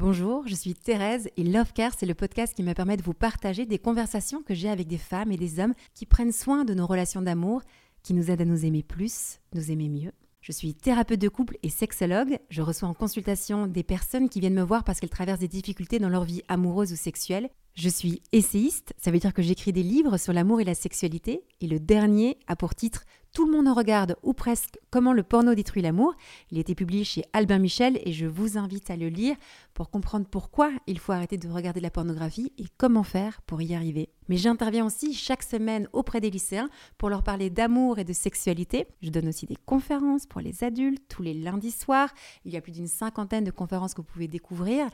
Bonjour, je suis Thérèse et Love Care, c'est le podcast qui me permet de vous partager des conversations que j'ai avec des femmes et des hommes qui prennent soin de nos relations d'amour, qui nous aident à nous aimer plus, nous aimer mieux. Je suis thérapeute de couple et sexologue. Je reçois en consultation des personnes qui viennent me voir parce qu'elles traversent des difficultés dans leur vie amoureuse ou sexuelle. Je suis essayiste, ça veut dire que j'écris des livres sur l'amour et la sexualité. Et le dernier a pour titre tout le monde en regarde, ou presque, Comment le porno détruit l'amour. Il a été publié chez Albin Michel et je vous invite à le lire pour comprendre pourquoi il faut arrêter de regarder la pornographie et comment faire pour y arriver. Mais j'interviens aussi chaque semaine auprès des lycéens pour leur parler d'amour et de sexualité. Je donne aussi des conférences pour les adultes tous les lundis soirs. Il y a plus d'une cinquantaine de conférences que vous pouvez découvrir.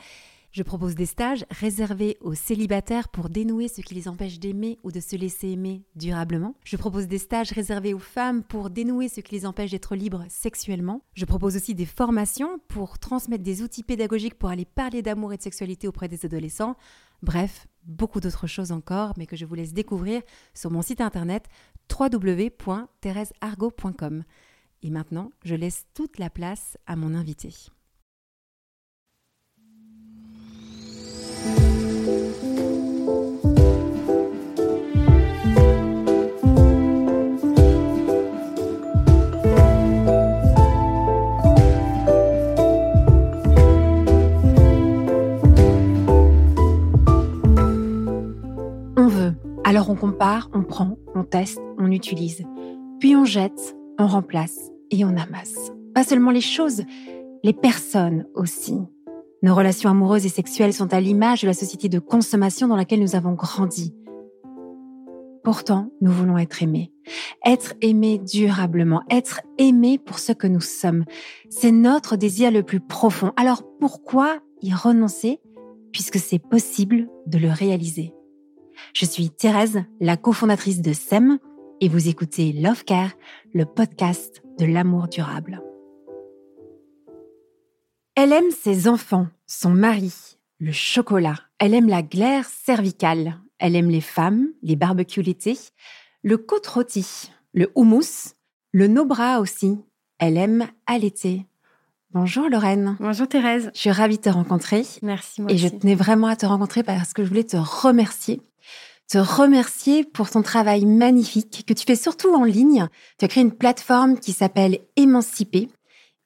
Je propose des stages réservés aux célibataires pour dénouer ce qui les empêche d'aimer ou de se laisser aimer durablement. Je propose des stages réservés aux femmes pour dénouer ce qui les empêche d'être libres sexuellement. Je propose aussi des formations pour transmettre des outils pédagogiques pour aller parler d'amour et de sexualité auprès des adolescents. Bref, beaucoup d'autres choses encore, mais que je vous laisse découvrir sur mon site internet www.thérèseargot.com. Et maintenant, je laisse toute la place à mon invité. Alors on compare, on prend, on teste, on utilise. Puis on jette, on remplace et on amasse. Pas seulement les choses, les personnes aussi. Nos relations amoureuses et sexuelles sont à l'image de la société de consommation dans laquelle nous avons grandi. Pourtant, nous voulons être aimés. Être aimés durablement, être aimés pour ce que nous sommes. C'est notre désir le plus profond. Alors pourquoi y renoncer puisque c'est possible de le réaliser? Je suis Thérèse, la cofondatrice de SEM, et vous écoutez Love Care, le podcast de l'amour durable. Elle aime ses enfants, son mari, le chocolat. Elle aime la glaire cervicale. Elle aime les femmes, les barbecues l'été, le côte rôti, le houmous, le no-bras aussi. Elle aime allaiter. Bonjour Lorraine. Bonjour Thérèse. Je suis ravie de te rencontrer. Merci moi Et je tenais vraiment à te rencontrer parce que je voulais te remercier te remercier pour ton travail magnifique que tu fais surtout en ligne. Tu as créé une plateforme qui s'appelle Émanciper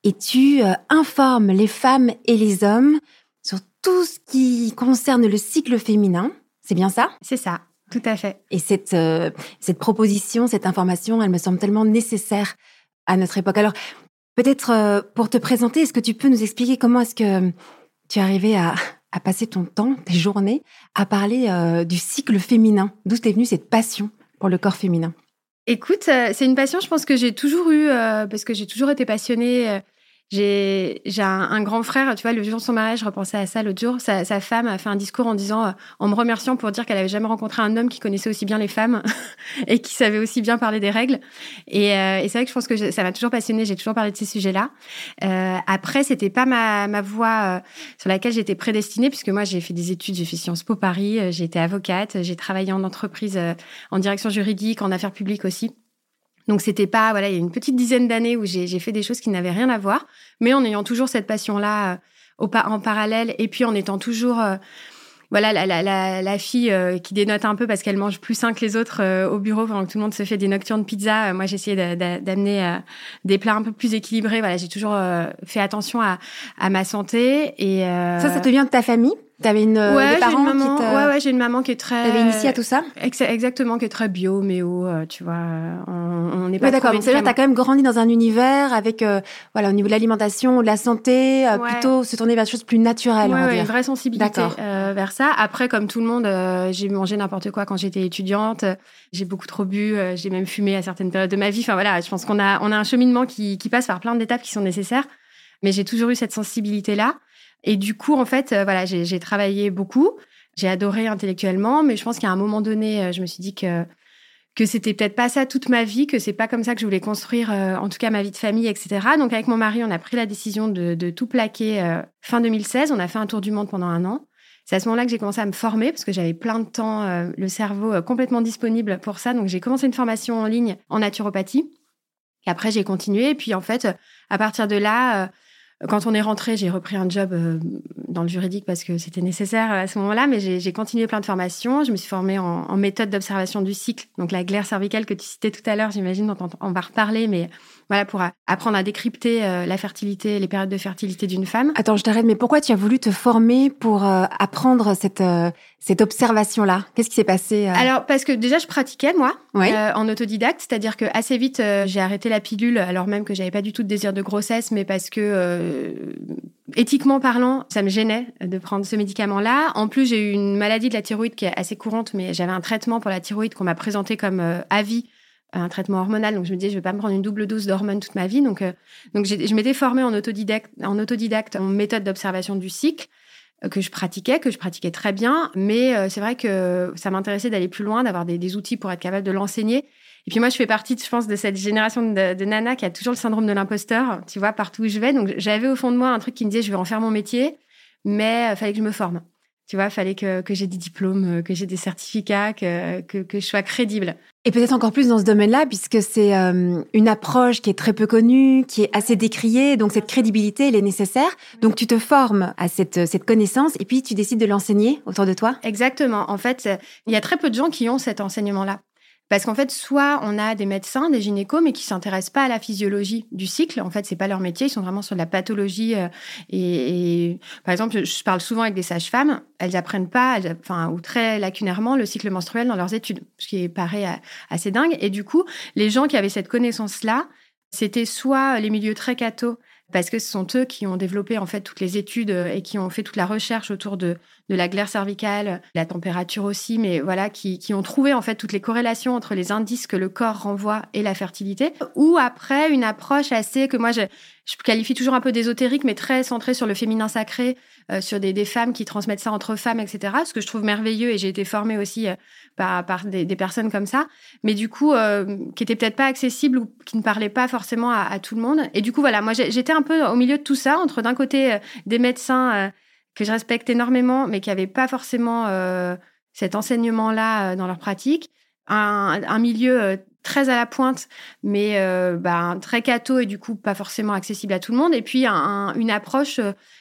et tu euh, informes les femmes et les hommes sur tout ce qui concerne le cycle féminin. C'est bien ça? C'est ça, tout à fait. Et cette, euh, cette proposition, cette information, elle me semble tellement nécessaire à notre époque. Alors, peut-être euh, pour te présenter, est-ce que tu peux nous expliquer comment est-ce que tu es arrivé à, à passer ton temps, tes journées, à parler euh, du cycle féminin. D'où t'es venue cette passion pour le corps féminin? Écoute, euh, c'est une passion, je pense que j'ai toujours eu, euh, parce que j'ai toujours été passionnée j'ai un, un, grand frère, tu vois, le jour de son mariage, je repensais à ça l'autre jour. Sa, sa, femme a fait un discours en disant, euh, en me remerciant pour dire qu'elle avait jamais rencontré un homme qui connaissait aussi bien les femmes et qui savait aussi bien parler des règles. Et, euh, et c'est vrai que je pense que ça m'a toujours passionné. J'ai toujours parlé de ces sujets-là. Euh, après, c'était pas ma, ma voie euh, sur laquelle j'étais prédestinée, puisque moi j'ai fait des études, j'ai fait Sciences Po Paris, j'ai été avocate, j'ai travaillé en entreprise, en direction juridique, en affaires publiques aussi. Donc c'était pas voilà, il y a une petite dizaine d'années où j'ai fait des choses qui n'avaient rien à voir, mais en ayant toujours cette passion là euh, en parallèle et puis en étant toujours euh, voilà la, la, la, la fille euh, qui dénote un peu parce qu'elle mange plus sain que les autres au bureau pendant que tout le monde se fait des nocturnes pizza. moi, j'essayais d'amener des plats un peu plus équilibrés. Voilà, j'ai toujours fait attention à, à ma santé et ça, ça te vient de ta famille? T'avais une euh, ouais, des parents une maman, qui ouais ouais j'ai une maman qui est très T'avais initié à tout ça exactement qui est très bio méo euh, tu vois on n'est pas ouais, d'accord c'est à dire t'as quand même grandi dans un univers avec euh, voilà au niveau de l'alimentation de la santé plutôt se tourner vers des choses plus naturelles ouais, on va dire. une vraie sensibilité vers ça. Après comme tout le monde j'ai mangé n'importe quoi quand j'étais étudiante. J'ai beaucoup trop bu j'ai même fumé à certaines périodes de ma vie. Enfin voilà je pense qu'on a on a un cheminement qui qui passe par plein d'étapes qui sont nécessaires. Mais j'ai toujours eu cette sensibilité là et du coup, en fait, euh, voilà, j'ai travaillé beaucoup. J'ai adoré intellectuellement, mais je pense qu'à un moment donné, euh, je me suis dit que que c'était peut-être pas ça toute ma vie, que c'est pas comme ça que je voulais construire, euh, en tout cas ma vie de famille, etc. Donc avec mon mari, on a pris la décision de, de tout plaquer fin 2016. On a fait un tour du monde pendant un an. C'est à ce moment-là que j'ai commencé à me former parce que j'avais plein de temps, le cerveau complètement disponible pour ça. Donc j'ai commencé une formation en ligne en naturopathie. Et après j'ai continué. Et puis en fait, à partir de là quand on est rentré, j'ai repris un job euh, dans le juridique parce que c'était nécessaire à ce moment-là, mais j'ai continué plein de formations. Je me suis formée en, méthode d'observation du cycle, donc la glaire cervicale que tu citais tout à l'heure, j'imagine, on, on, va reparler, mais voilà, pour apprendre à décrypter euh, la fertilité, les périodes de fertilité d'une femme. Attends, je t'arrête, mais pourquoi tu as voulu te former pour euh, apprendre cette, euh, cette observation-là? Qu'est-ce qui s'est passé Alors, parce que déjà, je pratiquais, moi, en autodidacte, c'est-à-dire que assez vite, j'ai arrêté la pilule, alors même que j'avais pas du tout de désir de grossesse, mais parce que éthiquement parlant, ça me gênait de prendre ce médicament-là. En plus, j'ai eu une maladie de la thyroïde qui est assez courante, mais j'avais un traitement pour la thyroïde qu'on m'a présenté comme avis un traitement hormonal. Donc, je me disais, je vais pas me prendre une double dose d'hormones toute ma vie. Donc, euh, donc je m'étais formée en autodidacte, en autodidacte, en méthode d'observation du cycle euh, que je pratiquais, que je pratiquais très bien. Mais euh, c'est vrai que ça m'intéressait d'aller plus loin, d'avoir des, outils pour être capable de l'enseigner. Et puis moi, je fais partie, je pense, de cette génération de, de nana qui a toujours le syndrome de l'imposteur, tu vois, partout où je vais. Donc, j'avais au fond de moi un truc qui me disait, je vais en faire mon métier, mais il fallait que je me forme. Tu vois, il fallait que, que j'ai des diplômes, que j'ai des certificats, que, que, je sois crédible. Et peut-être encore plus dans ce domaine-là, puisque c'est euh, une approche qui est très peu connue, qui est assez décriée, donc cette crédibilité, elle est nécessaire. Donc tu te formes à cette, cette connaissance et puis tu décides de l'enseigner autour de toi Exactement. En fait, il y a très peu de gens qui ont cet enseignement-là. Parce qu'en fait, soit on a des médecins, des gynécos, mais qui s'intéressent pas à la physiologie du cycle. En fait, c'est pas leur métier. Ils sont vraiment sur la pathologie. Euh, et, par exemple, je parle souvent avec des sages-femmes. Elles apprennent pas, enfin, ou très lacunairement, le cycle menstruel dans leurs études, ce qui paraît assez dingue. Et du coup, les gens qui avaient cette connaissance-là, c'était soit les milieux très cathos parce que ce sont eux qui ont développé en fait toutes les études euh, et qui ont fait toute la recherche autour de, de la glaire cervicale, la température aussi, mais voilà, qui, qui, ont trouvé en fait toutes les corrélations entre les indices que le corps renvoie et la fertilité. Ou après une approche assez que moi je, je qualifie toujours un peu d'ésotérique, mais très centrée sur le féminin sacré, euh, sur des, des, femmes qui transmettent ça entre femmes, etc. Ce que je trouve merveilleux et j'ai été formée aussi euh, par, par des, des, personnes comme ça, mais du coup qui étaient peut-être pas accessibles ou qui ne parlaient pas forcément à, à tout le monde. Et du coup voilà, moi j'étais un peu au milieu de tout ça, entre d'un côté euh, des médecins euh, que je respecte énormément, mais qui n'avaient pas forcément euh, cet enseignement-là dans leur pratique, un, milieu très à la pointe, mais bah, très catho et du coup pas forcément accessible à tout le monde, et puis une approche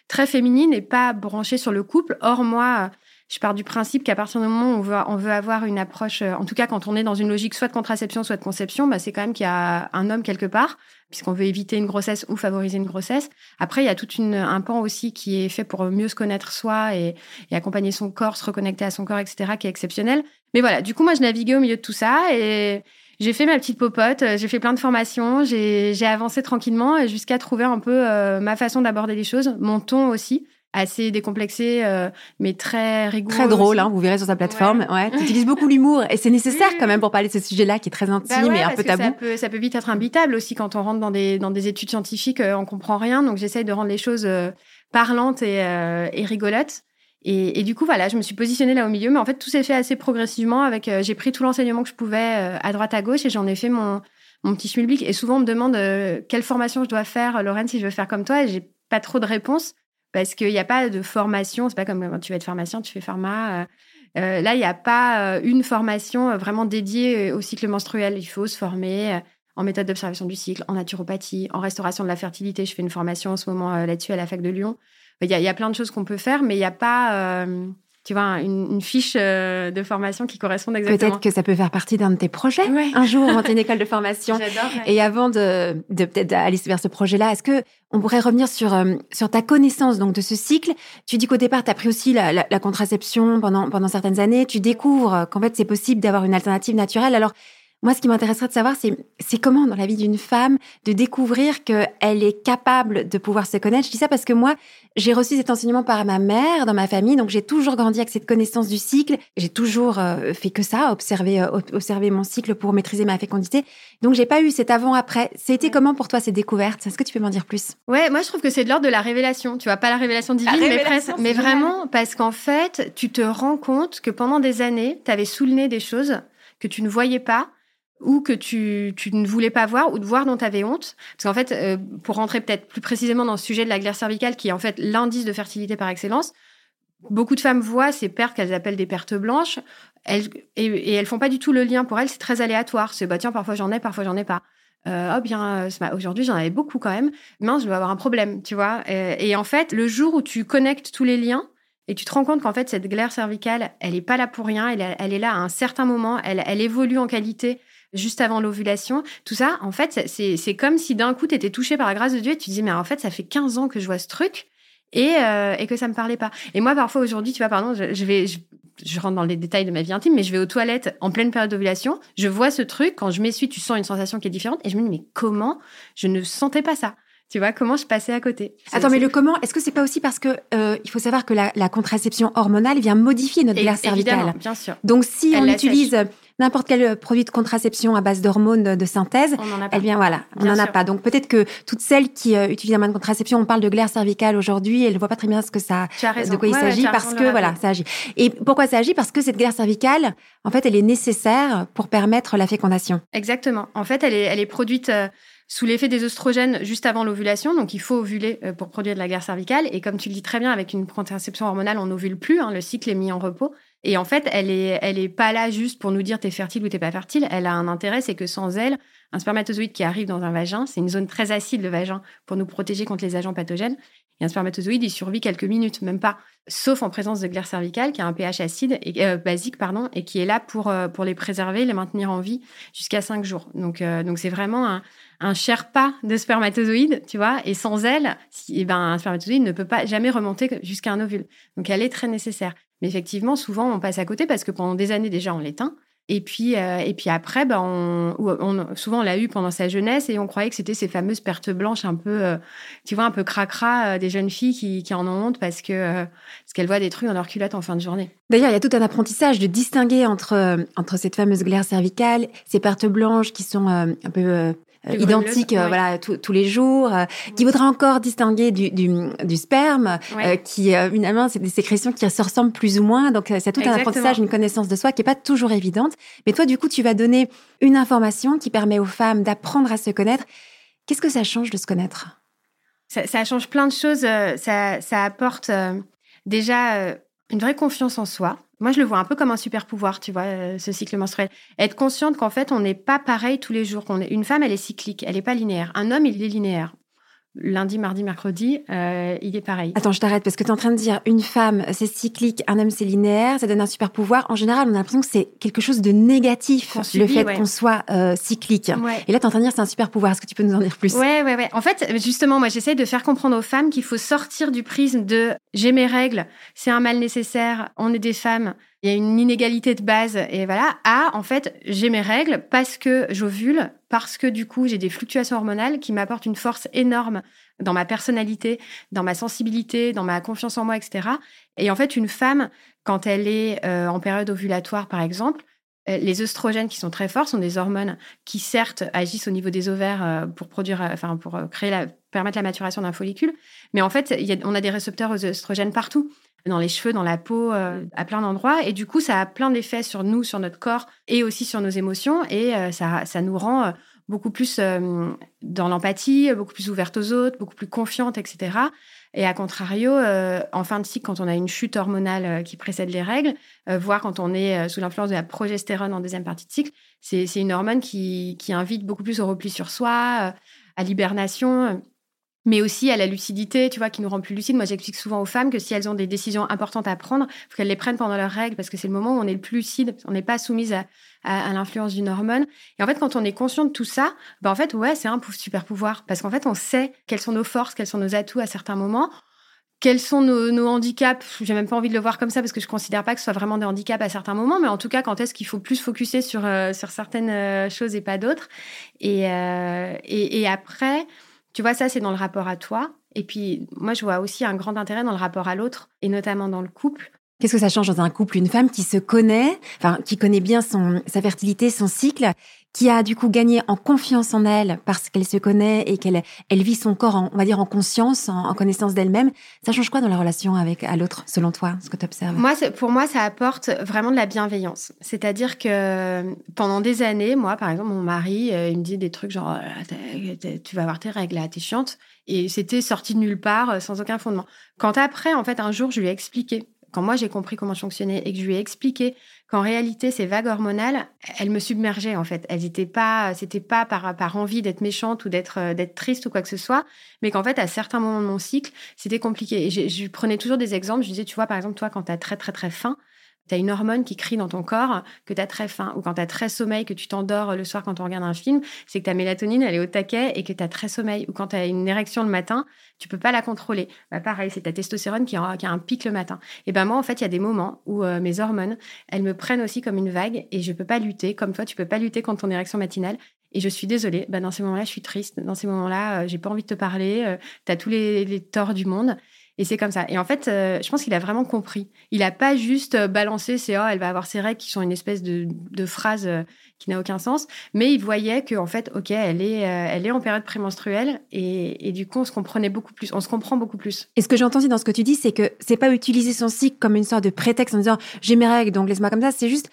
très féminine et pas branchée sur le couple. Or, moi, je pars du principe qu'à partir du moment où on veut, on veut, avoir une approche, en tout cas quand on est dans une logique soit de contraception, soit de conception, bah, c'est quand même qu'il y a un homme quelque part puisqu'on veut éviter une grossesse ou favoriser une grossesse. Après, il y a tout une, un pan aussi qui est fait pour mieux se connaître soi et, et, accompagner son corps, se reconnecter à son corps, etc., qui est exceptionnel. Mais voilà, du coup, moi, je naviguais au milieu de tout ça et j'ai fait ma petite popote, j'ai fait plein de formations, j'ai avancé tranquillement jusqu'à trouver un peu euh, ma façon d'aborder les choses, mon ton aussi assez décomplexé, euh, mais très rigoureux. Très drôle, hein, vous verrez sur sa plateforme. Ouais. tu utilises beaucoup l'humour et c'est nécessaire quand même pour parler de ce sujet-là qui est très intime bah et un peu tabou. Ça peut, ça peut, vite être imbitable aussi quand on rentre dans des, dans des études scientifiques, euh, on comprend rien. Donc j'essaye de rendre les choses euh, parlantes et, et rigolotes. Et, et, du coup, voilà, je me suis positionnée là au milieu, mais en fait, tout s'est fait assez progressivement. Avec, j'ai pris tout l'enseignement que je pouvais à droite à gauche et j'en ai fait mon, mon petit schmilblick. Et souvent, on me demande quelle formation je dois faire, Lorraine, si je veux faire comme toi. Et j'ai pas trop de réponses parce qu'il n'y a pas de formation. C'est pas comme quand tu vas être pharmacien, tu fais pharma. Euh, euh, là, il n'y a pas euh, une formation vraiment dédiée au cycle menstruel. Il faut se former en méthode d'observation du cycle, en naturopathie, en restauration de la fertilité. Je fais une formation en ce moment là-dessus à la fac de Lyon. Il y, a, y, a plein de choses qu'on peut faire, mais il n'y a pas tu vois, une, fiche euh, de formation qui corresponde exactement. Peut-être que ça peut faire partie d'un de tes projets un jour, monter une école de formation. J'adore. Et avant de, de peut-être aller vers ce projet-là, est-ce que on pourrait revenir sur euh, sur ta connaissance donc de ce cycle? Tu dis qu'au départ, tu as pris aussi la, la, la, contraception pendant pendant certaines années. Tu découvres qu'en fait, c'est possible d'avoir une alternative naturelle. Alors, moi, ce qui m'intéresserait de savoir, c'est, comment dans la vie d'une femme de découvrir qu'elle est capable de pouvoir se connaître. Je dis ça parce que moi, j'ai reçu cet enseignement par ma mère dans ma famille, donc j'ai toujours grandi avec cette connaissance du cycle. J'ai toujours euh, fait que ça, observer, euh, observer mon cycle pour maîtriser ma fécondité. Donc j'ai pas eu cet avant-après. C'était comment pour toi ces découvertes Est-ce que tu peux m'en dire plus? Ouais, moi je trouve que c'est de l'ordre de la révélation. Tu vois, pas la révélation divine, mais, presque, mais vraiment parce qu'en fait, tu te rends compte que pendant des années, tu avais sous le nez des choses que tu ne voyais pas ou que tu, tu, ne voulais pas voir ou de voir dont tu avais honte. Parce qu'en fait, euh, pour rentrer peut-être plus précisément dans le sujet de la glaire cervicale, qui est en fait l'indice de fertilité par excellence, beaucoup de femmes voient ces pertes qu'elles appellent des pertes blanches, elles, et, et, elles font pas du tout le lien pour elles, c'est très aléatoire. C'est bah tiens, parfois j'en ai, parfois j'en ai pas. oh bien, aujourd'hui j'en avais beaucoup quand même. Mince, je dois avoir un problème, tu vois. Et, en fait, le jour où tu connectes tous les liens et tu te rends compte qu'en fait cette glaire cervicale, elle n'est pas là pour rien. Elle, elle, est là à un certain moment. Elle, elle évolue en qualité juste avant l'ovulation. Tout ça, en fait, c'est comme si d'un coup, tu étais touché par la grâce de Dieu et tu dis, mais en fait, ça fait 15 ans que je vois ce truc et, euh, et que ça me parlait pas. Et moi, parfois, aujourd'hui, tu vois, pardon, je, vais... Je, rentre dans les détails de ma vie intime, mais je vais aux toilettes en pleine période d'ovulation. Je vois ce truc. Quand je m'essuie, tu sens une sensation qui est différente. Et je me dis, mais comment je ne sentais pas ça? Tu vois comment je passais à côté? Attends, mais le comment Est-ce que c'est pas aussi parce que euh, il faut savoir que la, la, contraception hormonale vient modifier notre glaire cervicale? Bien sûr. Donc si on utilise n'importe quel produit de contraception à base d'hormones de synthèse, on eh bien voilà, on n'en a pas. Donc peut-être que toutes celles qui euh, utilisent un moyen de contraception, on parle de glaire cervicale aujourd'hui, elles ne voient pas très bien ce que ça, de quoi il s'agit parce que voilà, ça agit. Et pourquoi ça agit? Parce que cette glaire cervicale, en fait, elle est nécessaire pour permettre la fécondation. Exactement. En fait, elle est, elle est produite. Euh, sous l'effet des oestrogènes juste avant l'ovulation. Donc, il faut ovuler euh, pour produire de la glaire cervicale. Et comme tu le dis très bien, avec une contraception hormonale, on n'ovule plus. Hein, le cycle est mis en repos. Et en fait, elle est, elle est pas là juste pour nous dire t'es fertile ou t'es pas fertile. Elle a un intérêt, c'est que sans elle, un spermatozoïde qui arrive dans un vagin, c'est une zone très acide le vagin pour nous protéger contre les agents pathogènes. Et un spermatozoïde, il survit quelques minutes, même pas, sauf en présence de glaire cervicale qui a un pH acide et euh, basique pardon et qui est là pour euh, pour les préserver, les maintenir en vie jusqu'à cinq jours. Donc euh, donc c'est vraiment un, un pas de spermatozoïde, tu vois. Et sans elle, si, eh ben un spermatozoïde ne peut pas jamais remonter jusqu'à un ovule. Donc elle est très nécessaire. Mais effectivement, souvent, on passe à côté parce que pendant des années déjà, on l'éteint. Et puis, euh, et puis après, ben on, souvent, on l'a eu pendant sa jeunesse et on croyait que c'était ces fameuses pertes blanches un peu, euh, tu vois, un peu cracra euh, des jeunes filles qui, qui, en ont honte parce que parce qu'elles voient des trucs dans leur culotte en fin de journée. D'ailleurs, il y a tout un apprentissage de distinguer entre, entre cette fameuse glaire cervicale, ces pertes blanches qui sont un peu euh, identique euh, voilà tous les jours euh, qui voudra encore distinguer du, du, sperme qui finalement c'est des sécrétions qui se ressemblent plus ou moins. Donc c'est tout un apprentissage une connaissance de soi qui est pas toujours évidente. Mais toi du coup tu vas donner une information qui permet aux femmes d'apprendre à se connaître. Qu'est-ce que ça change de se connaître? Ça, change plein de choses ça, ça apporte déjà une vraie confiance en soi moi, je le vois un peu comme un super pouvoir, tu vois, euh, ce cycle menstruel. Être consciente qu'en fait, on n'est pas pareil tous les jours. Qu'on est... Une femme, elle est cyclique, elle n'est pas linéaire. Un homme, il est linéaire lundi, mardi, mercredi, euh, il est pareil. Attends, je t'arrête parce que tu es en train de dire une femme, c'est cyclique, un homme, c'est linéaire, ça donne un super pouvoir. En général, on a l'impression que c'est quelque chose de négatif, le fait qu'on soit euh, cyclique. Et là, tu es en train de dire c'est un super pouvoir. Est-ce que tu peux nous en dire plus? Ouais, ouais, ouais. En fait, justement, moi, j'essaie de faire comprendre aux femmes qu'il faut sortir du prisme de j'ai mes règles, c'est un mal nécessaire, on est des femmes, il y a une inégalité de base et voilà, à en fait, j'ai mes règles parce que j'ovule, parce que du coup, j'ai des fluctuations hormonales qui m'apportent une force énorme dans ma personnalité, dans ma sensibilité, dans ma confiance en moi, etc. Et en fait, une femme, quand elle est euh, en période ovulatoire, par exemple, euh, les œstrogènes qui sont très forts sont des hormones qui certes agissent au niveau des ovaires euh, pour produire, enfin pour créer la, permettre la maturation d'un follicule, mais en fait, on a des récepteurs aux œstrogènes partout dans les cheveux, dans la peau, euh, à plein d'endroits. Et du coup, ça a plein d'effets sur nous, sur notre corps et aussi sur nos émotions. Et euh, ça, ça nous rend euh, beaucoup plus dans l'empathie, beaucoup plus ouverte aux autres, beaucoup plus confiante, etc. Et à contrario, en fin de cycle, quand on a une chute hormonale qui précède les règles, voire quand on est sous l'influence de la progestérone en deuxième partie de cycle, c'est une hormone qui, qui invite beaucoup plus au repli sur soi, à l'hibernation mais aussi à la lucidité, tu vois, qui nous rend plus lucides. Moi, j'explique souvent aux femmes que si elles ont des décisions importantes à prendre, il faut qu'elles les prennent pendant leurs règles, parce que c'est le moment où on est le plus lucide, on n'est pas soumise à, à, l'influence d'une hormone. Et en fait, quand on est conscient de tout ça, ben en fait, ouais, c'est un super pouvoir, parce qu'en fait, on sait quelles sont nos forces, quels sont nos atouts à certains moments. Quels sont nos, nos handicaps? J'ai même pas envie de le voir comme ça parce que je considère pas que ce soit vraiment des handicaps à certains moments, mais en tout cas, quand est-ce qu'il faut plus focuser sur euh, sur certaines euh, choses et pas d'autres? Et, euh, et après, tu vois, ça, c'est dans le rapport à toi. Et puis, moi, je vois aussi un grand intérêt dans le rapport à l'autre, et notamment dans le couple. Qu'est-ce que ça change dans un couple Une femme qui se connaît, enfin, qui connaît bien son, sa fertilité, son cycle, qui a du coup gagné en confiance en elle parce qu'elle se connaît et qu'elle elle vit son corps, en, on va dire, en conscience, en, connaissance d'elle-même. Ça change quoi dans la relation avec à l'autre, selon toi, ce que tu observes Moi, pour moi, ça apporte vraiment de la bienveillance. C'est-à-dire que pendant des années, moi, par exemple, mon mari, euh, il me dit des trucs genre, euh, tu vas avoir tes règles, là, t'es chiante. Et c'était sorti de nulle part, euh, sans aucun fondement. Quand après, en fait, un jour, je lui ai expliqué quand moi j'ai compris comment je fonctionnais et que je lui ai expliqué qu'en réalité ces vagues hormonales, elles me submergeaient en fait. Elles n'étaient pas, c'était pas par, par envie d'être méchante ou d'être euh, d'être triste ou quoi que ce soit, mais qu'en fait à certains moments de mon cycle, c'était compliqué. Et je, prenais toujours des exemples. Je disais, tu vois, par exemple, toi quand tu as très très très faim, tu as une hormone qui crie dans ton corps que tu as très faim, ou quand tu as très sommeil, que tu t'endors le soir quand on regarde un film, c'est que ta mélatonine, elle est au taquet et que tu as très sommeil. Ou quand tu as une érection le matin, tu peux pas la contrôler. Bah, pareil, c'est ta testostérone qui a, un pic le matin. Et ben moi, en fait, il y a des moments où euh, mes hormones, elles me prennent aussi comme une vague et je peux pas lutter. Comme toi, tu peux pas lutter contre ton érection matinale. Et je suis désolée, bah, dans ces moments-là, je suis triste. Dans ces moments-là, euh, j'ai pas envie de te parler. Euh, tu as tous les torts du monde. Et c'est comme ça. Et en fait, euh, je pense qu'il a vraiment compris. Il n'a pas juste euh, balancé c'est oh, elle va avoir ses règles qui sont une espèce de, de phrase euh, qui n'a aucun sens. Mais il voyait que en fait, ok, elle est, elle est en période prémenstruelle et, et, du coup, on se comprenait beaucoup plus. On se comprend beaucoup plus. Et ce que j'ai entendu dans ce que tu dis, c'est que c'est pas utiliser son cycle comme une sorte de prétexte en disant j'ai mes règles, donc laisse-moi comme ça. C'est juste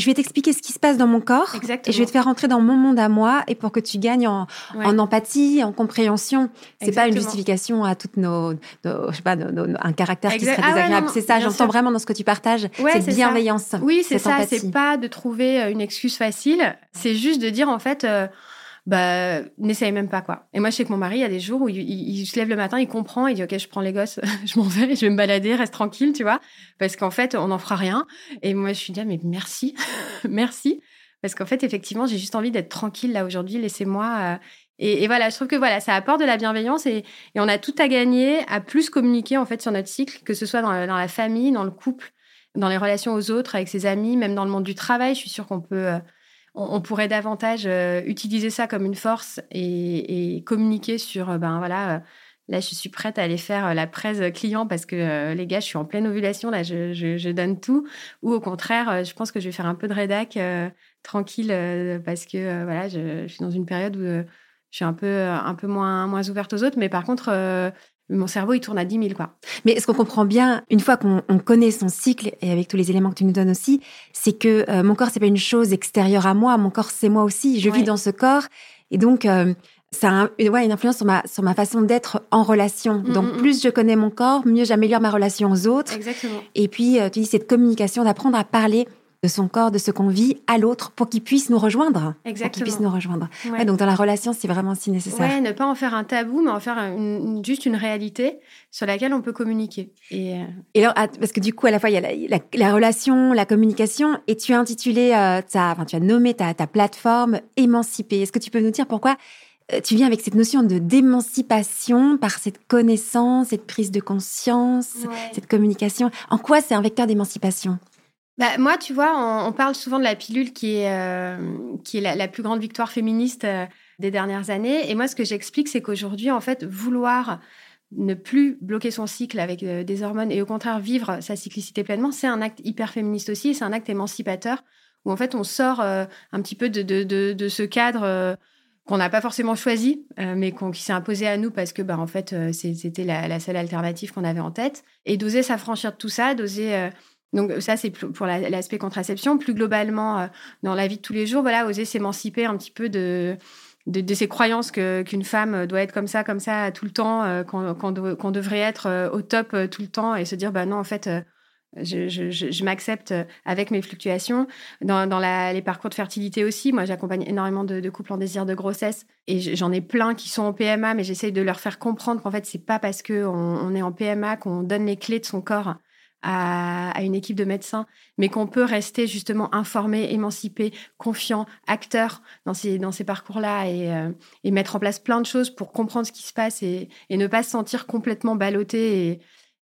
je vais t'expliquer ce qui se passe dans mon corps Exactement. et je vais te faire rentrer dans mon monde à moi et pour que tu gagnes en, ouais. en empathie, en compréhension. C'est pas une justification à toutes nos, nos je sais pas, un caractère exact. qui serait désagréable. Ah ouais, c'est ça, j'entends vraiment dans ce que tu partages, ouais, cette bienveillance. Ça. Oui, c'est ça. C'est pas de trouver une excuse facile. C'est juste de dire en fait. Euh, bah n'essaye même pas quoi. Et moi je sais que mon mari il y a des jours où il, il, il, se lève le matin, il comprend, il dit ok je prends les gosses, je m'en vais, je vais me balader, reste tranquille, tu vois, parce qu'en fait on n'en fera rien. Et moi je suis dit ah, mais merci, merci, parce qu'en fait effectivement j'ai juste envie d'être tranquille là aujourd'hui, laissez-moi. Euh... Et, voilà, je trouve que voilà, ça apporte de la bienveillance et, on a tout à gagner à plus communiquer en fait sur notre cycle, que ce soit dans, la famille, dans le couple, dans les relations aux autres, avec ses amis, même dans le monde du travail. Je suis sûre qu'on peut euh, on, pourrait davantage euh, utiliser ça comme une force et, communiquer sur, euh, ben voilà, là, je suis prête à aller faire la presse client parce que les gars, je suis en pleine ovulation, là, je, donne tout. Ou au contraire, je pense que je vais faire un peu de rédac tranquille parce que voilà, je, suis dans une période où je suis un peu, un peu moins, moins ouverte aux autres. Mais par contre, mon cerveau, il tourne à 10 000, quoi. Mais ce qu'on comprend bien, une fois qu'on connaît son cycle, et avec tous les éléments que tu nous donnes aussi, c'est que euh, mon corps, c'est pas une chose extérieure à moi. Mon corps, c'est moi aussi. Je ouais. vis dans ce corps. Et donc, euh, ça a un, ouais, une influence sur ma, sur ma façon d'être en relation. Mm. Donc, plus je connais mon corps, mieux j'améliore ma relation aux autres. Exactement. Et puis, euh, tu dis, cette communication, d'apprendre à parler de son corps, de ce qu'on vit à l'autre pour qu'il puisse nous rejoindre. Exactement. Pour qu'il puisse nous rejoindre. Ouais. Ouais, donc dans la relation, c'est vraiment si nécessaire. Ouais, ne pas en faire un tabou, mais en faire une, juste une réalité sur laquelle on peut communiquer. Et, euh... et alors, parce que du coup, à la fois, il y a la, la, la relation, la communication, et tu as intitulé, euh, ta, enfin, tu as nommé ta, ta plateforme Émancipée. Est-ce que tu peux nous dire pourquoi euh, tu viens avec cette notion de d'émancipation par cette connaissance, cette prise de conscience, ouais. cette communication? En quoi c'est un vecteur d'émancipation? Bah, moi, tu vois, on, on, parle souvent de la pilule qui est, euh, qui est la, plus grande victoire féministe euh, des dernières années. Et moi, ce que j'explique, c'est qu'aujourd'hui, en fait, vouloir ne plus bloquer son cycle avec euh, des hormones et au contraire vivre sa cyclicité pleinement, c'est un acte hyper féministe aussi, c'est un acte émancipateur où en fait on sort euh, un petit peu de, de, de, de ce cadre euh, qu'on n'a pas forcément choisi, mais qui s'est imposé à nous parce que bah, en fait c'était la, la, seule alternative qu'on avait en tête et d'oser s'affranchir de tout ça, d'oser donc ça, c'est pour l'aspect contraception. Plus globalement, euh, dans la vie de tous les jours, voilà, oser s'émanciper un petit peu de, de, ces croyances qu'une femme doit être comme ça, comme ça tout le temps, euh, qu'on qu qu devrait être euh, au top euh, tout le temps et se dire, bah non, en fait, euh, je, m'accepte avec mes fluctuations. Dans, dans les parcours de fertilité aussi, moi, j'accompagne énormément de, de, couples en désir de grossesse et j'en ai plein qui sont en PMA, mais j'essaye de leur faire comprendre qu'en fait, c'est pas parce qu'on on est en PMA qu'on donne les clés de son corps à, à, une équipe de médecins, mais qu'on peut rester justement informé, émancipé, confiant, acteur dans ces, dans ces parcours-là et, euh, et, mettre en place plein de choses pour comprendre ce qui se passe et, et ne pas se sentir complètement ballotté et,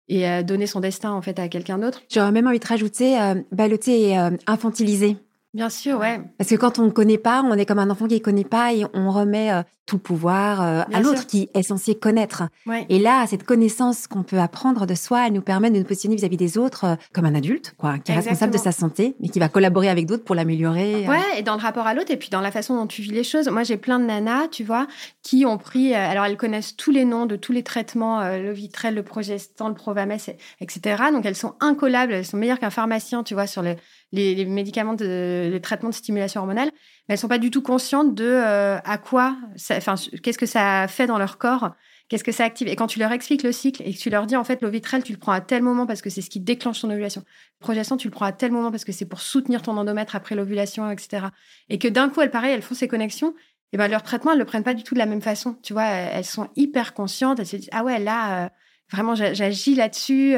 et euh, donner son destin en fait à quelqu'un d'autre. J'aurais même envie de rajouter euh, ballotté et euh, infantilisé. Bien sûr, ouais. Parce que quand on ne connaît pas, on est comme un enfant qui ne connaît pas et on remet euh, tout le pouvoir euh, à l'autre qui est censé connaître. Ouais. Et là, cette connaissance qu'on peut apprendre de soi, elle nous permet de nous positionner vis-à-vis -vis des autres euh, comme un adulte, quoi, qui est Exactement. responsable de sa santé, mais qui va collaborer avec d'autres pour l'améliorer. Ouais, et dans le rapport à l'autre et puis dans la façon dont tu vis les choses. Moi, j'ai plein de nanas, tu vois, qui ont pris, alors elles connaissent tous les noms de tous les traitements, le Vitrel, le Progestan, le Provamès, etc. Donc elles sont incollables, elles sont meilleures qu'un pharmacien, tu vois, sur le les, les médicaments de les traitements de stimulation hormonale, mais elles sont pas du tout conscientes de euh, à quoi, enfin qu'est-ce que ça fait dans leur corps Qu'est-ce que ça active Et quand tu leur expliques le cycle et que tu leur dis, en fait, l'ovitrel, tu le prends à tel moment parce que c'est ce qui déclenche ton ovulation. Progestin, tu le prends à tel moment parce que c'est pour soutenir ton endomètre après l'ovulation, etc. Et que d'un coup, elles, pareil, elles font ces connexions. Et ben leur traitement, elles le prennent pas du tout de la même façon. Tu vois, elles sont hyper conscientes. Elles se disent, ah ouais, là, euh, vraiment, j'agis là-dessus.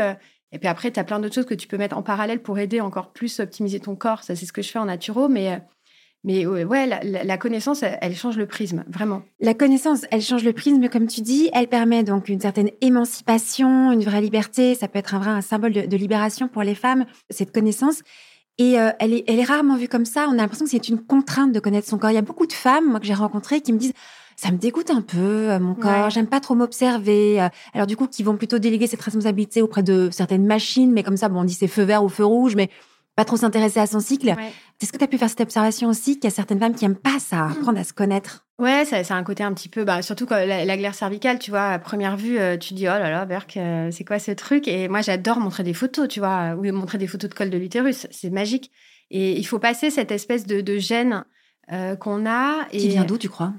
Euh. Et puis après, tu as plein d'autres choses que tu peux mettre en parallèle pour aider encore plus optimiser ton corps. Ça, c'est ce que je fais en naturo. Mais euh, mais ouais, la, connaissance, elle, change le prisme, vraiment. La connaissance, elle change le prisme, comme tu dis. Elle permet donc une certaine émancipation, une vraie liberté. Ça peut être un vrai symbole de, libération pour les femmes, cette connaissance. Et euh, elle, est, elle est rarement vue comme ça. On a l'impression que c'est une contrainte de connaître son corps. Il y a beaucoup de femmes, moi, que j'ai rencontrées, qui me disent ça me dégoûte un peu, euh, mon corps. J'aime pas trop m'observer. Euh. Alors du coup, qui vont plutôt déléguer cette responsabilité auprès de certaines machines, mais comme ça, bon, on dit c'est feu vert ou feu rouge, mais pas trop s'intéresser à son cycle. Est-ce que tu as pu faire cette observation aussi qu'il y a certaines femmes qui aiment pas ça, apprendre à se connaître? Ouais, ça, c'est un côté un petit peu, bah, surtout quand la, glaire cervicale, tu vois, à première vue, euh, tu dis, oh là là, Berk, euh, c'est quoi ce truc? Et moi, j'adore montrer des photos, tu vois, ou montrer des photos de col de l'utérus. C'est magique. Et il faut passer cette espèce de, de gêne euh, qu'on a. Qui vient d'où, tu crois?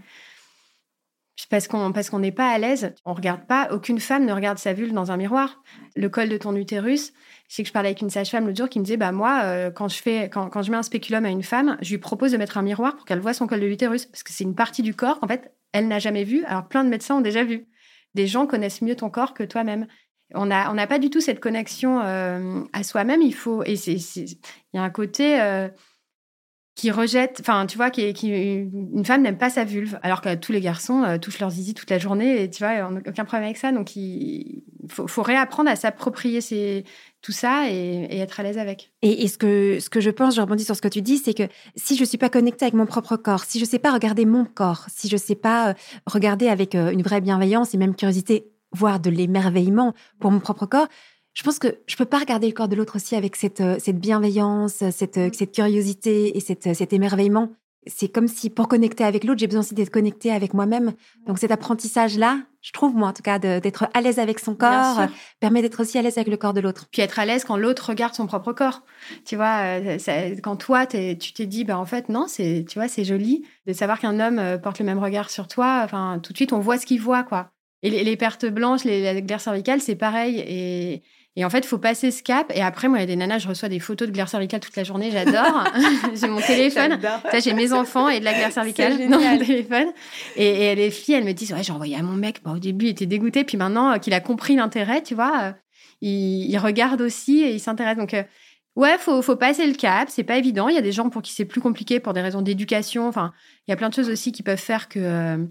Parce qu'on n'est pas à l'aise, on regarde pas. Aucune femme ne regarde sa vulve dans un miroir. Le col de ton utérus, sais que je parlais avec une sage-femme l'autre jour qui me disait bah moi euh, quand je fais quand, je mets un spéculum à une femme, je lui propose de mettre un miroir pour qu'elle voit son col de l'utérus parce que c'est une partie du corps qu'en fait elle n'a jamais vu. Alors plein de médecins ont déjà vu. Des gens connaissent mieux ton corps que toi-même. On n'a pas du tout cette connexion euh, à soi-même. Il faut et c'est il y a un côté euh, qui rejette, enfin, tu vois, qui, une femme n'aime pas sa vulve, alors que tous les garçons euh, touchent leur zizi toute la journée, et tu vois, on aucun problème avec ça. Donc, il faut, réapprendre à s'approprier tout ça et, être à l'aise avec. Et, ce, que, ce que je pense, je rebondis sur ce que tu dis, c'est que si je ne suis pas connectée avec mon propre corps, si je ne sais pas regarder mon corps, si je ne sais pas euh, regarder avec euh, une vraie bienveillance et même curiosité, voire de l'émerveillement pour mon propre corps, je pense que je peux pas regarder le corps de l'autre aussi avec cette, euh, cette bienveillance, cette, euh, cette curiosité et cette, euh, cet émerveillement. C'est comme si pour connecter avec l'autre, j'ai besoin aussi d'être connecté avec moi-même. Donc cet apprentissage-là, je trouve moi en tout cas d'être à l'aise avec son corps permet d'être aussi à l'aise avec le corps de l'autre. Puis être à l'aise quand l'autre regarde son propre corps. Tu vois, quand toi tu t'es dit ben en fait non, c'est tu vois, c'est joli de savoir qu'un homme porte le même regard sur toi, enfin tout de suite on voit ce qu'il voit quoi. Et les, pertes blanches, les, la glaire cervicale, c'est pareil et et en fait, il faut passer ce cap. Et après, moi, il y a des nanas, je reçois des photos de glaire cervicale toute la journée. J'adore. j'ai mon téléphone. J'ai mes enfants et de la glaire cervicale dans mon téléphone. Et, les filles, elles me disent, ouais, j'ai envoyé à mon mec. au début, il était dégoûté. Puis maintenant, euh, qu'il a compris l'intérêt, tu vois, euh, il, regarde aussi et il s'intéresse. Donc, euh, ouais, faut, faut passer le cap. C'est pas évident. Il y a des gens pour qui c'est plus compliqué pour des raisons d'éducation. Enfin, il y a plein de choses aussi qui peuvent faire que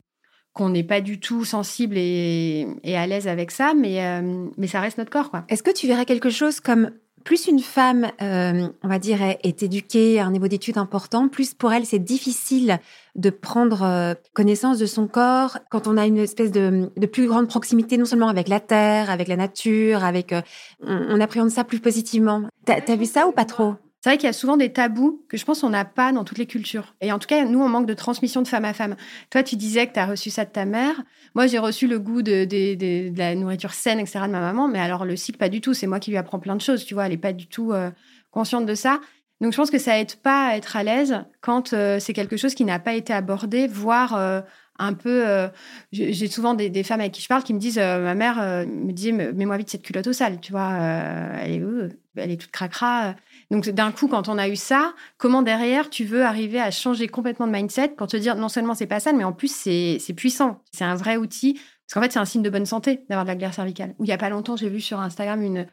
qu'on n'est pas du tout sensible et, à l'aise avec ça, mais, euh, mais ça reste notre corps. Est-ce que tu verrais quelque chose comme plus une femme, euh, on va dire, est éduquée à un niveau d'études important, plus pour elle c'est difficile de prendre euh, connaissance de son corps quand on a une espèce de, plus grande proximité non seulement avec la terre, avec la nature, avec on, appréhende ça plus positivement? T'as as vu ça ou pas trop? C'est vrai qu'il y a souvent des tabous que je pense qu'on n'a pas dans toutes les cultures. Et en tout cas, nous, on manque de transmission de femme à femme. Toi, tu disais que tu as reçu ça de ta mère. Moi, j'ai reçu le goût de, la nourriture saine, etc., de ma maman. Mais alors, le cycle, pas du tout. C'est moi qui lui apprends plein de choses. Tu vois, elle n'est pas du tout euh, consciente de ça. Donc, je pense que ça aide pas à être à l'aise quand euh, c'est quelque chose qui n'a pas été abordé, voire euh, un peu. J'ai souvent des, femmes avec qui je parle qui me disent Ma mère me dit Mets-moi vite cette culotte au sale. Tu vois, elle, est, elle est toute cracra. Donc d'un coup, quand on a eu ça, comment derrière tu veux arriver à changer complètement de mindset pour te dire non seulement c'est pas ça, mais en plus c'est puissant. C'est un vrai outil. Parce qu'en fait, c'est un signe de bonne santé d'avoir de la glaire cervicale. Ou il y a pas longtemps, j'ai vu sur Instagram une,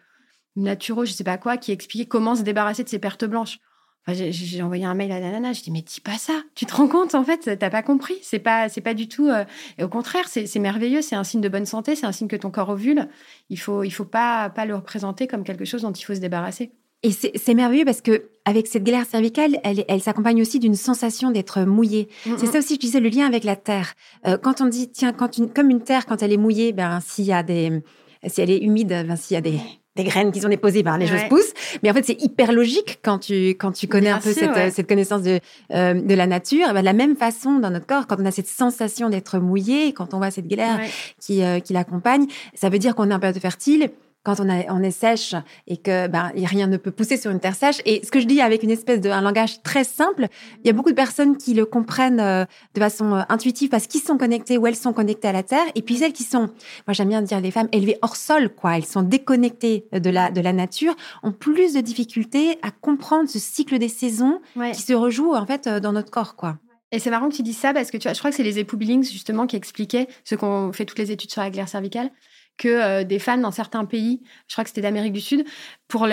naturo, je sais pas quoi, qui expliquait comment se débarrasser de ses pertes blanches. j'ai envoyé un mail à la nana, je dis mais dis pas ça. Tu te rends compte en fait, t'as pas compris. C'est pas c'est pas du tout. Euh, et au contraire, c'est merveilleux. C'est un signe de bonne santé. C'est un signe que ton corps ovule. Il faut il faut pas pas le représenter comme quelque chose dont il faut se débarrasser. Et c'est merveilleux parce que avec cette glaire cervicale, elle, elle s'accompagne aussi d'une sensation d'être mouillée. C'est ça aussi, je disais, le lien avec la terre. Euh, quand on dit, tiens, quand une, comme une terre, quand elle est mouillée, ben s'il y a des, si elle est humide, ben s'il y a des, des graines qui sont déposées, ben les choses poussent. Mais en fait, c'est hyper logique quand tu quand tu connais un peu cette, cette, connaissance de euh, de la nature. Ben, de la même façon, dans notre corps, quand on a cette sensation d'être mouillé, quand on voit cette glaire qui euh, qui l'accompagne, ça veut dire qu'on est un peu fertile quand on, on est sèche et que ben, rien ne peut pousser sur une terre sèche. Et ce que je dis avec une espèce de un langage très simple, il y a beaucoup de personnes qui le comprennent euh, de façon euh, intuitive parce qu'ils sont connectés ou elles sont connectées à la terre. Et puis celles qui sont, moi j'aime bien dire les femmes élevées hors sol, quoi. Elles sont déconnectées de la de la nature, ont plus de difficultés à comprendre ce cycle des saisons qui se rejoue en fait dans notre corps, quoi. Et c'est marrant que tu dis ça parce que tu vois, je crois que c'est les époux Billings justement qui expliquaient, ceux qui ont fait toutes les études sur la glaire cervicale, que euh, des femmes dans certains pays, je crois que c'était d'Amérique du Sud, pour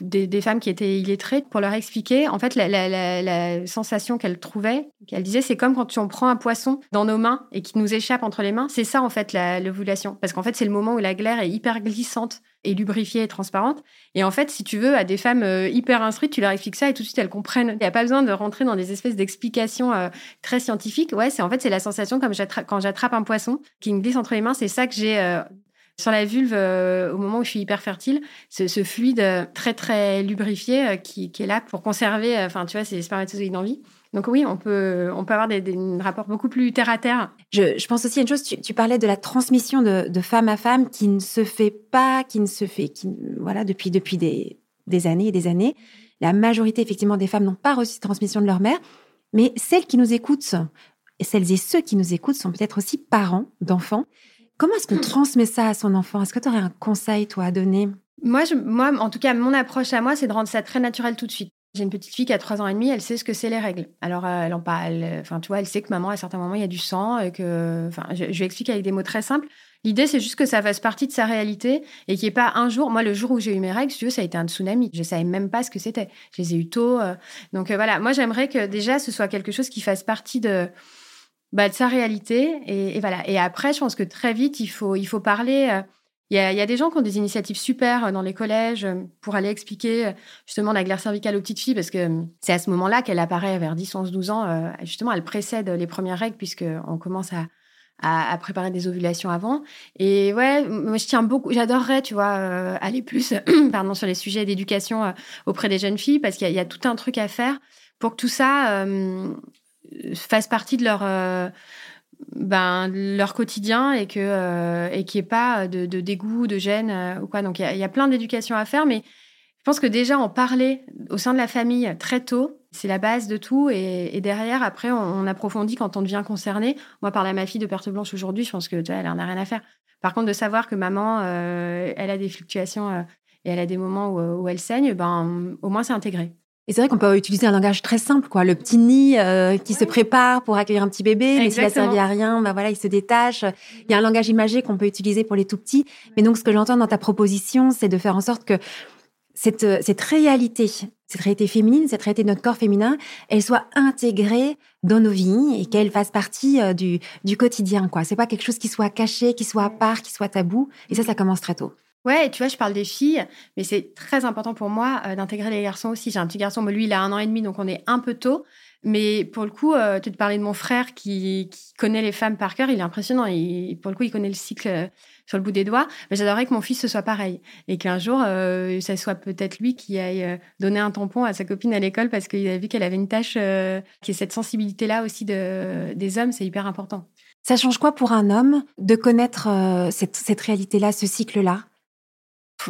des, femmes qui étaient illettrées, pour leur expliquer, en fait, la, sensation qu'elles trouvaient, qu'elles disaient, c'est comme quand on prend un poisson dans nos mains et qui nous échappe entre les mains. C'est ça, en fait, l'ovulation. Parce qu'en fait, c'est le moment où la glaire est hyper glissante et lubrifiée et transparente. Et en fait, si tu veux, à des femmes euh, hyper instruites, tu leur expliques ça et tout de suite, elles comprennent. Il n'y a pas besoin de rentrer dans des espèces d'explications euh, très scientifiques. Ouais, c'est en fait, c'est la sensation comme quand j'attrape un poisson qui me glisse entre les mains. C'est ça que j'ai sur la vulve, euh, au moment où je suis hyper fertile, ce, fluide euh, très très lubrifié euh, qui, est là pour conserver, enfin tu vois, ces spermatozoïdes en vie. Donc oui, on peut, on peut avoir des, rapports beaucoup plus terre à terre. Je, pense aussi à une chose, tu, parlais de la transmission de, femme à femme qui ne se fait pas, qui ne se fait, qui, voilà, depuis, depuis des, des années et des années. La majorité, effectivement, des femmes n'ont pas reçu de transmission de leur mère, mais celles qui nous écoutent, celles et ceux qui nous écoutent sont peut-être aussi parents d'enfants Comment est-ce qu'on transmet ça à son enfant? Est-ce que tu aurais un conseil, toi, à donner? Moi, moi, en tout cas, mon approche à moi, c'est de rendre ça très naturel tout de suite. J'ai une petite fille qui a 3 ans et demi, elle sait ce que c'est les règles. Alors, euh, elle en parle, enfin, tu vois, elle sait que maman, à certains moments, il y a du sang et que, enfin, je, lui explique avec des mots très simples. L'idée, c'est juste que ça fasse partie de sa réalité et qu'il n'y ait pas un jour. Moi, le jour où j'ai eu mes règles, tu veux, ça a été un tsunami. Je ne savais même pas ce que c'était. Je les ai eu tôt. Euh. donc, euh, voilà. Moi, j'aimerais que déjà, ce soit quelque chose qui fasse partie de, bah, de sa réalité. Et, voilà. Et après, je pense que très vite, il faut, il faut parler. Euh, il y, a, il y, a, des gens qui ont des initiatives super euh, dans les collèges euh, pour aller expliquer justement la glaire cervicale aux petites filles, parce que c'est à ce moment-là qu'elle apparaît vers 10, 11, 12 ans. Justement, elle précède les premières règles, puisqu'on commence à, à, préparer des ovulations avant. Et ouais, moi, je tiens beaucoup, j'adorerais, tu vois, aller plus pardon, sur les sujets d'éducation auprès des jeunes filles, parce qu'il y, a tout un truc à faire pour que tout ça fassent partie de leur euh, ben, leur quotidien et que euh, et qu'il n'y ait pas de, dégoût, de gêne euh, ou quoi. Donc il y, a plein d'éducation à faire, mais je pense que déjà en parler au sein de la famille très tôt, c'est la base de tout. Et, derrière, après, on, approfondit quand on devient concerné. Moi, parler à ma fille de perte blanche aujourd'hui, je pense que tu elle en a rien à faire. Par contre, de savoir que maman, elle a des fluctuations et elle a des moments où, où elle saigne, ben au moins c'est intégré. Et c'est vrai qu'on peut utiliser un langage très simple, quoi. Le petit nid euh, qui se prépare pour accueillir un petit bébé, mais s'il a servi à rien, bah voilà, il se détache. Il y a un langage imagé qu'on peut utiliser pour les tout petits. Mais donc, ce que j'entends dans ta proposition, c'est de faire en sorte que cette, cette réalité, cette réalité féminine, cette réalité de notre corps féminin, elle soit intégrée dans nos vies et qu'elle fasse partie euh, du, du quotidien, quoi. C'est pas quelque chose qui soit caché, qui soit à part, qui soit tabou. Et ça, ça commence très tôt. Ouais, tu vois, je parle des filles, mais c'est très important pour moi euh, d'intégrer les garçons aussi. J'ai un petit garçon, mais lui, il a un an et demi, donc on est un peu tôt. Mais pour le coup, euh, tu te parlais de mon frère qui, connaît les femmes par cœur, il est impressionnant. Il, pour le coup, il connaît le cycle euh, sur le bout des doigts. Mais j'adorerais que mon fils ce soit pareil. Et qu'un jour, ça soit peut-être lui qui aille donner un tampon à sa copine à l'école parce qu'il a vu qu'elle avait une tâche qui est cette sensibilité-là aussi de, des hommes, c'est hyper important. Ça change quoi pour un homme de connaître cette réalité-là, ce cycle-là?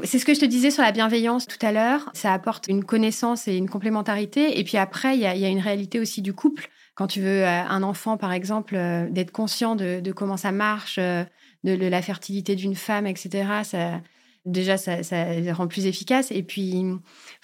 C'est ce que je te disais sur la bienveillance tout à l'heure. Ça apporte une connaissance et une complémentarité. Et puis après, il y a, une réalité aussi du couple. Quand tu veux euh, un enfant, par exemple, euh, d'être conscient de, comment ça marche, euh, de, de la fertilité d'une femme, etc. Ça, déjà, ça, ça rend plus efficace. Et puis,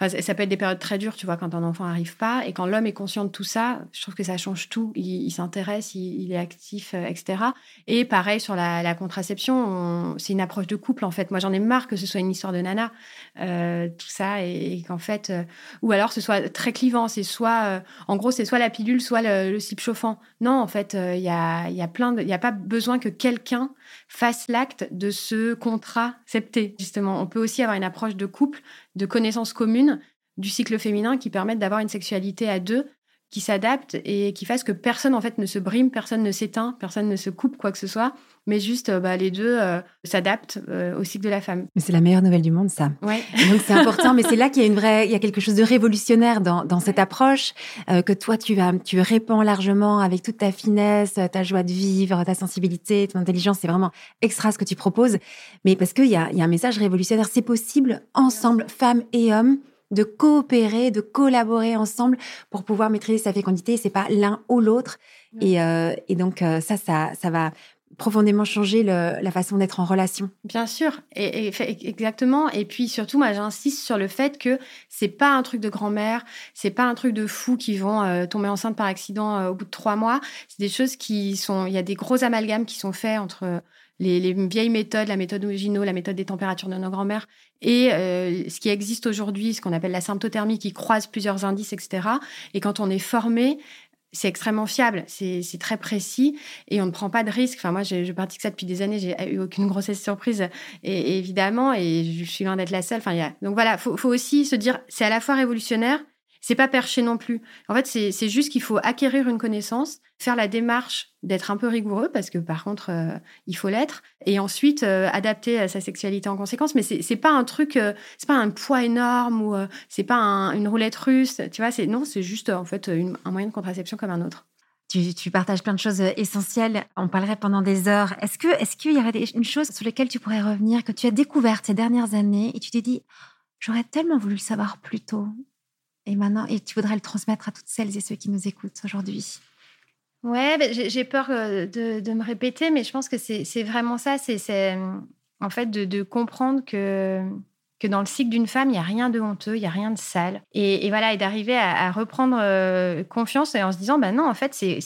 enfin, ça peut être des périodes très dures, tu vois, quand un enfant n'arrive pas. Et quand l'homme est conscient de tout ça, je trouve que ça change tout. Il, s'intéresse, il, est actif, euh, etc. Et pareil sur la, contraception, c'est une approche de couple, en fait. Moi, j'en ai marre que ce soit une histoire de nana, euh, tout ça. Et, qu'en fait, euh, ou alors ce soit très clivant. C'est soit, en gros, c'est soit la pilule, soit le, le slip chauffant. Non, en fait, il y, a, y a plein de. Il n'y a pas besoin que quelqu'un fasse l'acte de ce contracepter, justement. On peut aussi avoir une approche de couple, de connaissances communes du cycle féminin qui permettent d'avoir une sexualité à deux qui s'adapte et qui fasse que personne en fait ne se brime, personne ne s'éteint, personne ne se coupe quoi que ce soit, mais juste euh, bah, les deux euh, s'adaptent euh, au cycle de la femme. Mais c'est la meilleure nouvelle du monde, ça. Ouais. Donc c'est important, mais c'est là qu'il y a une vraie, il y a quelque chose de révolutionnaire dans, dans cette approche que toi tu vas, tu répands largement avec toute ta finesse, ta joie de vivre, ta sensibilité, ton intelligence. C'est vraiment extra ce que tu proposes, mais parce qu'il y a, y a un message révolutionnaire. C'est possible ensemble, femmes et hommes de coopérer, de collaborer ensemble pour pouvoir maîtriser sa fécondité. C'est pas l'un ou l'autre. Et, et, donc ça, ça, ça va profondément changer la façon d'être en relation. Bien sûr, et, exactement. Et puis surtout, moi, j'insiste sur le fait que c'est pas un truc de grand-mère, c'est pas un truc de fou qui vont euh, tomber enceinte par accident euh, au bout de trois mois. C'est des choses qui sont, il y a des gros amalgames qui sont faits entre les, vieilles méthodes, la méthode Ogino, la méthode des températures de nos grands-mères, et euh, ce qui existe aujourd'hui, ce qu'on appelle la symptothermie, qui croise plusieurs indices, etc. Et quand on est formé, c'est extrêmement fiable, c'est très précis et on ne prend pas de risques. Enfin, moi, je, je pratique ça depuis des années, j'ai eu aucune grossesse surprise, et, évidemment, et je suis loin d'être la seule. Enfin, y a... Donc voilà, faut, faut aussi se dire, c'est à la fois révolutionnaire, c'est pas perché non plus. En fait, c'est juste qu'il faut acquérir une connaissance, faire la démarche d'être un peu rigoureux, parce que par contre, euh, il faut l'être, et ensuite euh, adapter sa sexualité en conséquence. Mais c'est pas un truc, euh, c'est pas un poids énorme ou c'est pas une roulette russe, tu vois. C'est non, c'est juste en fait un moyen de contraception comme un autre. Tu, partages plein de choses essentielles. On parlerait pendant des heures. Est-ce que, est-ce qu'il y aurait une chose sur laquelle tu pourrais revenir que tu as découverte ces dernières années et tu t'es dit, j'aurais tellement voulu le savoir plus tôt? Et maintenant, et tu voudrais le transmettre à toutes celles et ceux qui nous écoutent aujourd'hui Ouais, j'ai peur euh, de, me répéter, mais je pense que c'est vraiment ça. C'est en fait de, comprendre que, que dans le cycle d'une femme, il n'y a rien de honteux, il n'y a rien de sale. Et, voilà, et d'arriver à, reprendre euh, confiance et en se disant, bah non, en fait, c'est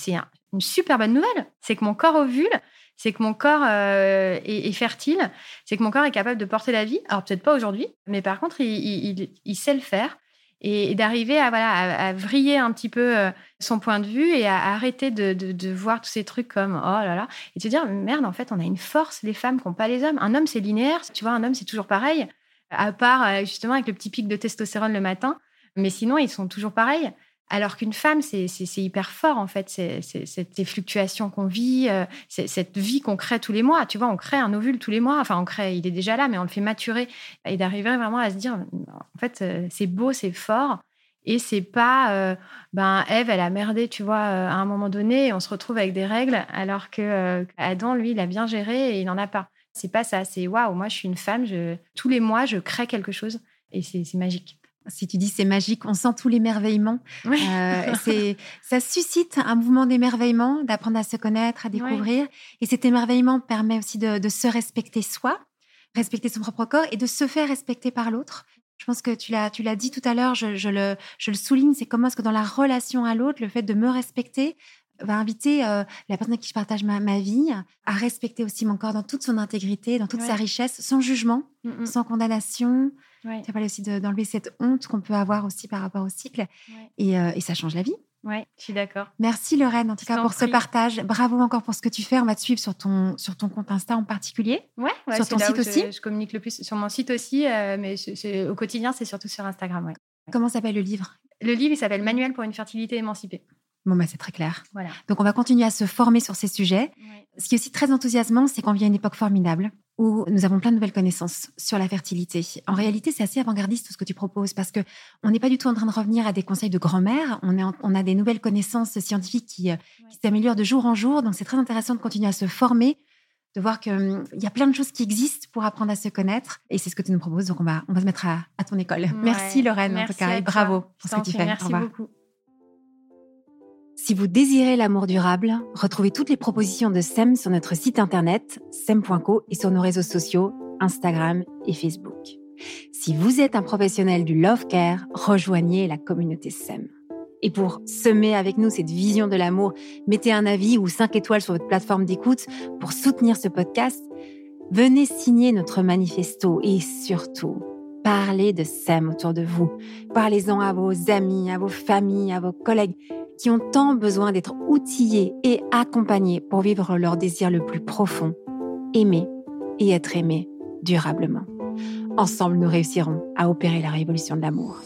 une super bonne nouvelle. C'est que mon corps ovule, c'est que mon corps euh, est, fertile, c'est que mon corps est capable de porter la vie. Alors peut-être pas aujourd'hui, mais par contre, il, sait le faire et, d'arriver à voilà à, vriller un petit peu euh, son point de vue et à, arrêter de, de, voir tous ces trucs comme oh là là et de se dire merde en fait on a une force les femmes n'ont pas les hommes. Un homme c'est linéaire. Tu vois un homme c'est toujours pareil. À part euh, justement avec le petit pic de testostérone le matin. Mais sinon ils sont toujours pareils alors qu'une femme, c'est hyper fort, en fait, ces fluctuations qu'on vit, euh, cette vie qu'on crée tous les mois. Tu vois, on crée un ovule tous les mois. Enfin, on crée, il est déjà là, mais on le fait maturer. Et d'arriver vraiment à se dire, en fait, euh, c'est beau, c'est fort. Et c'est pas, euh, ben, Eve, elle a merdé, tu vois, à un moment donné, on se retrouve avec des règles, alors que Adam, lui, il a bien géré et il n'en a pas. C'est pas ça. C'est waouh, moi, je suis une femme, tous les mois, je crée quelque chose. Et c'est magique si tu dis c'est magique, on sent tous l'émerveillement. Euh, c'est, ça suscite un mouvement d'émerveillement, d'apprendre à se connaître, à découvrir. Et cet émerveillement permet aussi de, se respecter soi, respecter son propre corps et de se faire respecter par l'autre. Je pense que tu l'as, tu l'as dit tout à l'heure, je, le, je le souligne, c'est comment est-ce que dans la relation à l'autre, le fait de me respecter va inviter euh, la personne avec qui je partage ma, vie à respecter aussi mon corps dans toute son intégrité, dans toute sa richesse, sans jugement, mm, mm. sans condamnation, tu as parlé aussi d'enlever cette honte qu'on peut avoir aussi par rapport au cycle. Et, euh, et, ça change la vie. Oui, je suis d'accord. Merci Lorraine, en tout cas, pour ce partage. Bravo encore pour ce que tu fais. On va te suivre sur ton, sur ton compte Insta en particulier. Ouais, sur ton site aussi. Je, communique le plus sur mon site aussi, euh, mais au quotidien, c'est surtout sur Instagram. Comment s'appelle le livre? Le livre, il s'appelle Manuel pour une fertilité émancipée. Bon, bah, c'est très clair. Voilà. Donc, on va continuer à se former sur ces sujets. Ce qui est aussi très enthousiasmant, c'est qu'on vit à une époque formidable où nous avons plein de nouvelles connaissances sur la fertilité. En réalité, c'est assez avant-gardiste tout ce que tu proposes parce que on n'est pas du tout en train de revenir à des conseils de grand-mère. On, on a des nouvelles connaissances scientifiques qui, euh, qui s'améliorent de jour en jour. Donc, c'est très intéressant de continuer à se former, de voir qu'il hum, y a plein de choses qui existent pour apprendre à se connaître. Et c'est ce que tu nous proposes. Donc, on va, on va se mettre à, ton école. merci, Lorraine, en tout cas. Et bravo pour ce que tu fais. Merci beaucoup. Si vous désirez l'amour durable, retrouvez toutes les propositions de SEM sur notre site internet sem.co et sur nos réseaux sociaux Instagram et Facebook. Si vous êtes un professionnel du love care, rejoignez la communauté SEM. Et pour semer avec nous cette vision de l'amour, mettez un avis ou 5 étoiles sur votre plateforme d'écoute pour soutenir ce podcast. Venez signer notre manifesto et surtout, parlez de SEM autour de vous. Parlez-en à vos amis, à vos familles, à vos collègues qui ont tant besoin d'être outillés et accompagnés pour vivre leur désir le plus profond, aimer et être aimé durablement. Ensemble, nous réussirons à opérer la révolution de l'amour.